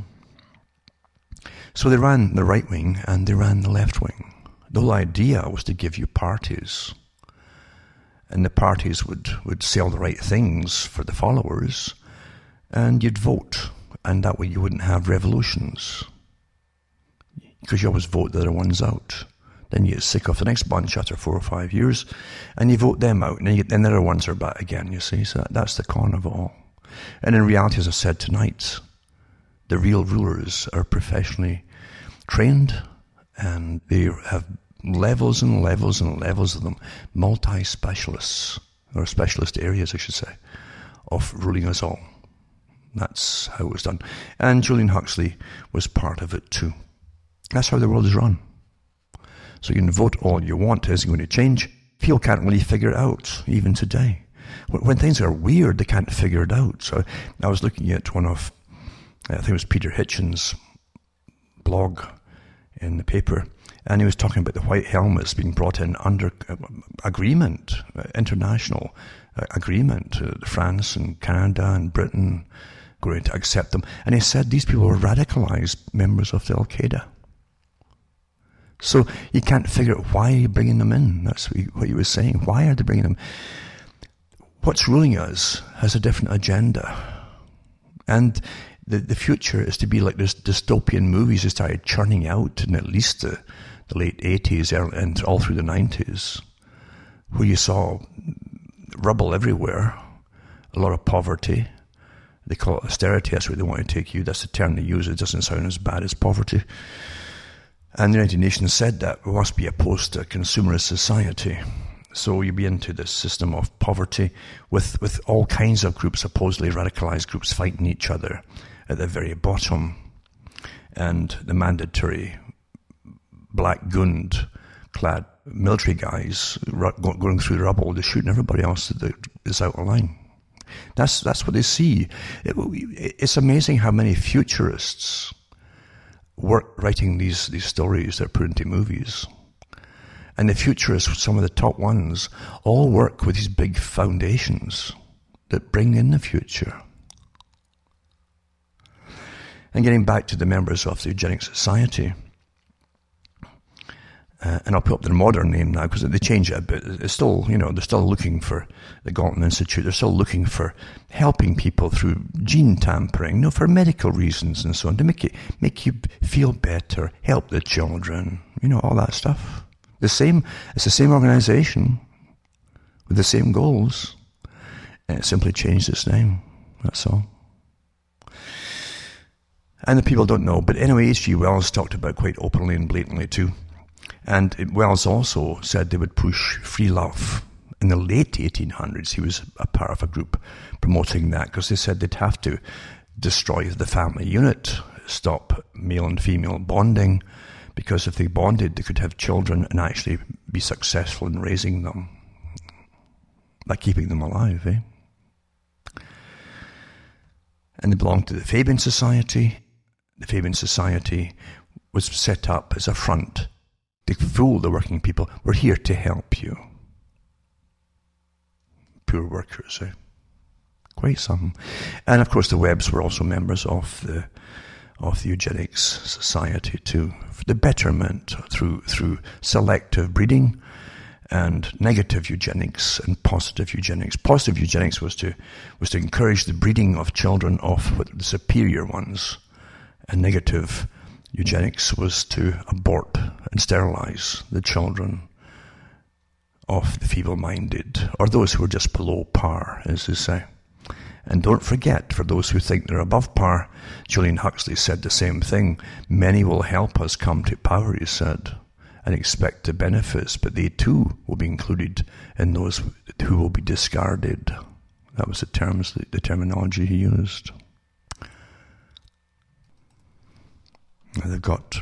So they ran the right wing and they ran the left wing. The whole idea was to give you parties. And the parties would, would sell the right things for the followers, and you'd vote. And that way you wouldn't have revolutions. Because you always vote the other ones out. Then you get sick of the next bunch after four or five years, and you vote them out, and then, then the other ones are back again, you see. So that, that's the con of all. And in reality, as I said tonight, the real rulers are professionally trained and they have levels and levels and levels of them, multi specialists, or specialist areas, I should say, of ruling us all. That's how it was done. And Julian Huxley was part of it too. That's how the world is run. So you can vote all you want. Is it going to change? People can't really figure it out, even today. When things are weird, they can't figure it out. So I was looking at one of, I think it was Peter Hitchens' blog in the paper, and he was talking about the white helmets being brought in under uh, agreement, uh, international uh, agreement. France and Canada and Britain going to accept them. And he said these people were radicalized members of the Al Qaeda. So you can't figure out why you're bringing them in. That's what he was saying. Why are they bringing them? what's ruling us has a different agenda. And the, the future is to be like this dystopian movies that started churning out in at least the, the late 80s and all through the 90s, where you saw rubble everywhere, a lot of poverty. They call it austerity, that's where they want to take you. That's the term they use. It doesn't sound as bad as poverty. And the United Nations said that we must be opposed to a consumerist society. So you be into this system of poverty with, with all kinds of groups, supposedly radicalized groups, fighting each other at the very bottom. And the mandatory black gund clad military guys going through the rubble, they're shooting everybody else that is out of line. That's, that's what they see. It, it's amazing how many futurists work writing these, these stories they're put into movies. And the futurists, some of the top ones, all work with these big foundations that bring in the future. And getting back to the members of the Eugenic Society, uh, and I'll put up their modern name now because they change it a bit. It's still, you know, they're still looking for the Galton Institute. They're still looking for helping people through gene tampering, you know, for medical reasons and so on to make it make you feel better, help the children, you know, all that stuff. The same, it's the same organization with the same goals. And it simply changed its name. That's all. And the people don't know. But anyway, H.G. Wells talked about quite openly and blatantly too. And Wells also said they would push free love. In the late 1800s, he was a part of a group promoting that because they said they'd have to destroy the family unit, stop male and female bonding, because if they bonded, they could have children and actually be successful in raising them by keeping them alive. Eh? And they belonged to the Fabian Society. The Fabian Society was set up as a front to fool the working people. We're here to help you. Poor workers, eh? Quite some. And of course, the Webbs were also members of the of the eugenics society too, for the betterment through through selective breeding and negative eugenics and positive eugenics. Positive eugenics was to was to encourage the breeding of children of the superior ones, and negative eugenics was to abort and sterilize the children of the feeble-minded or those who are just below par, as they say. And don't forget, for those who think they're above par, Julian Huxley said the same thing. Many will help us come to power, he said, and expect the benefits, but they too will be included in those who will be discarded. That was the terms, the terminology he used. They've got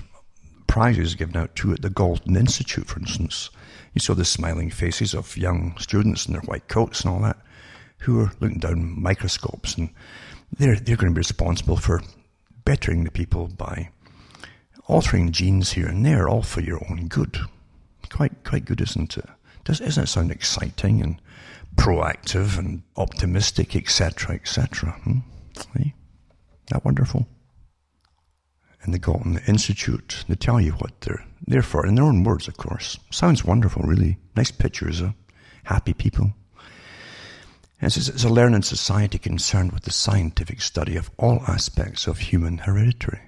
prizes given out too at the Galton Institute, for instance. You saw the smiling faces of young students in their white coats and all that who are looking down microscopes and they're, they're going to be responsible for bettering the people by altering genes here and there, all for your own good. Quite, quite good, isn't it? Does, doesn't it sound exciting and proactive and optimistic, etc., etc.? Hmm? That wonderful? And they go on the Institute, they tell you what they're there for, in their own words, of course. Sounds wonderful, really. Nice pictures of happy people. It's a learning society concerned with the scientific study of all aspects of human heredity.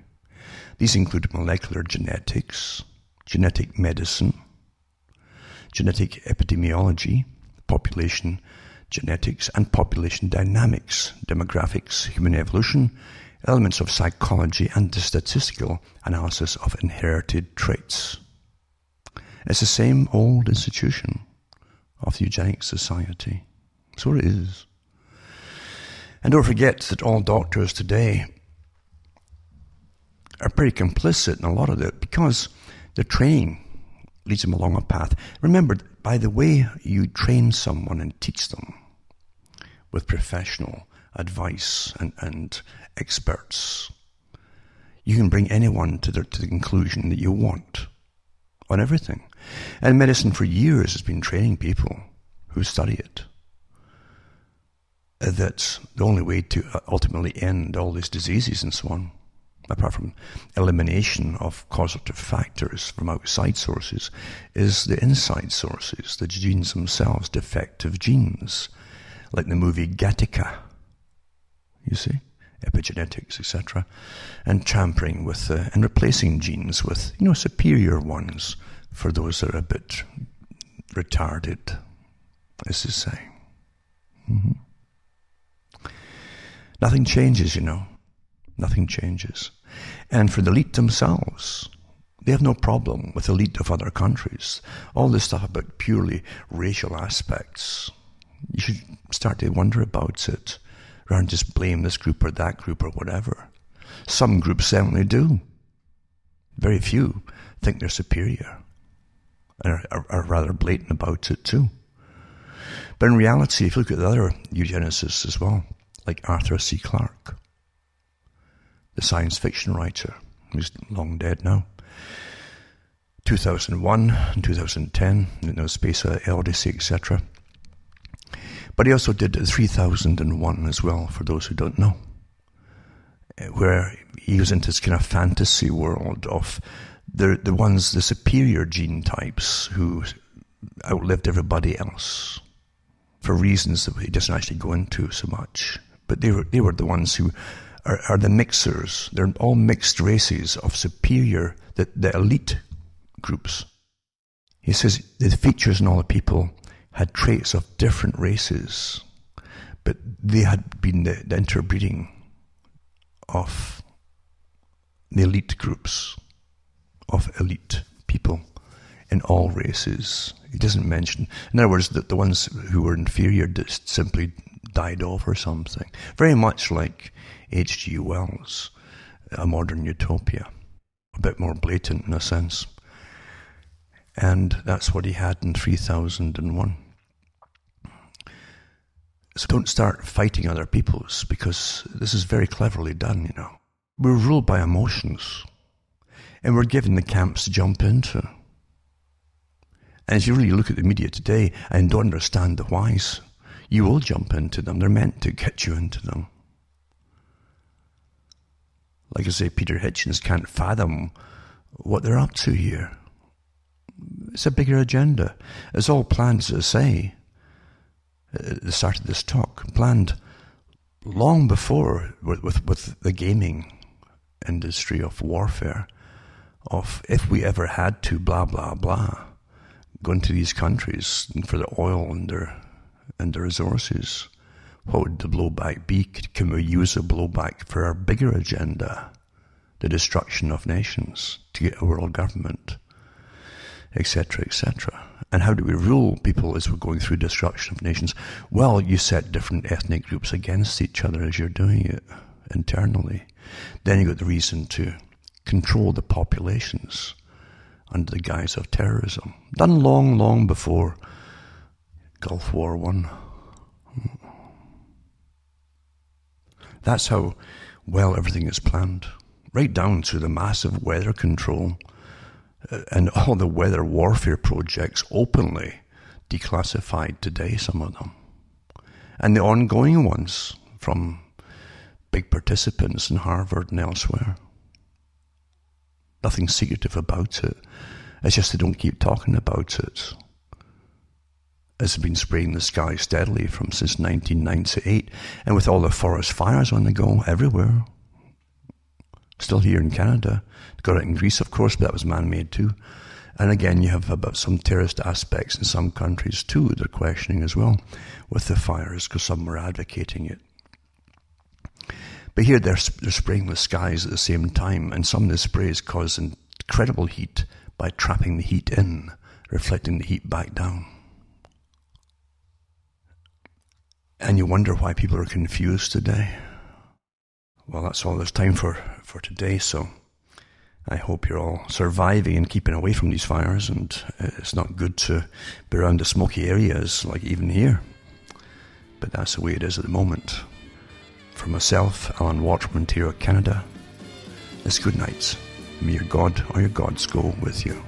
These include molecular genetics, genetic medicine, genetic epidemiology, population genetics, and population dynamics, demographics, human evolution, elements of psychology, and the statistical analysis of inherited traits. It's the same old institution of the Eugenic Society. So it is. And don't forget that all doctors today are pretty complicit in a lot of it because their training leads them along a path. Remember, by the way you train someone and teach them with professional advice and, and experts, you can bring anyone to the, to the conclusion that you want on everything. And medicine for years has been training people who study it that the only way to uh, ultimately end all these diseases and so on, apart from elimination of causative factors from outside sources, is the inside sources, the genes themselves, defective genes, like the movie Gattaca. You see? Epigenetics, etc. And tampering with, uh, and replacing genes with, you know, superior ones for those that are a bit retarded, as they say. Mm-hmm. Nothing changes, you know. Nothing changes. And for the elite themselves, they have no problem with the elite of other countries. All this stuff about purely racial aspects, you should start to wonder about it rather than just blame this group or that group or whatever. Some groups certainly do. Very few think they're superior and are, are, are rather blatant about it too. But in reality, if you look at the other eugenicists as well, like Arthur C. Clarke, the science fiction writer, who's long dead now, 2001 and 2010, you know, Space uh, Odyssey, etc. But he also did 3001 as well, for those who don't know, where he was into this kind of fantasy world of the, the ones, the superior gene types who outlived everybody else for reasons that he doesn't actually go into so much. But they were, they were the ones who are, are the mixers. They're all mixed races of superior, the, the elite groups. He says the features in all the people had traits of different races, but they had been the, the interbreeding of the elite groups, of elite people in all races. He doesn't mention, in other words, that the ones who were inferior just simply died off or something. Very much like H.G. Wells, A Modern Utopia. A bit more blatant in a sense. And that's what he had in 3001. So don't start fighting other peoples because this is very cleverly done, you know. We're ruled by emotions and we're given the camps to jump into. And as you really look at the media today and don't understand the whys, you will jump into them. They're meant to get you into them. Like I say, Peter Hitchens can't fathom what they're up to here. It's a bigger agenda. It's all planned, as I say, Uh, at the start of this talk, planned long before with, with, with the gaming industry of warfare, of if we ever had to, blah, blah, blah, go into these countries for the oil and their, and their resources. What would the blowback be? Can we use a blowback for our bigger agenda? The destruction of nations to get a world government etc., etc. And how do we rule people as we're going through destruction of nations? Well, you set different ethnic groups against each other as you're doing it internally. Then you've got the reason to control the populations under the guise of terrorism. Done long, long before Gulf War One. That's how well everything is planned, right down to the massive weather control and all the weather warfare projects openly declassified today, some of them. And the ongoing ones from big participants in Harvard and elsewhere. Nothing secretive about it. It's just they don't keep talking about it. It's been spraying the sky steadily from since 1998, and with all the forest fires on the go everywhere. Still here in Canada, Got it in Greece, of course, but that was man-made too. And again, you have about some terrorist aspects in some countries too. They're questioning as well with the fires because some were advocating it. But here they're, they're spraying the skies at the same time, and some of the sprays cause incredible heat by trapping the heat in, reflecting the heat back down. And you wonder why people are confused today. Well, that's all there's time for, for today, so I hope you're all surviving and keeping away from these fires. And it's not good to be around the smoky areas, like even here. But that's the way it is at the moment. For myself, Alan Watt from Ontario, Canada, it's good night. May your God or your gods go with you.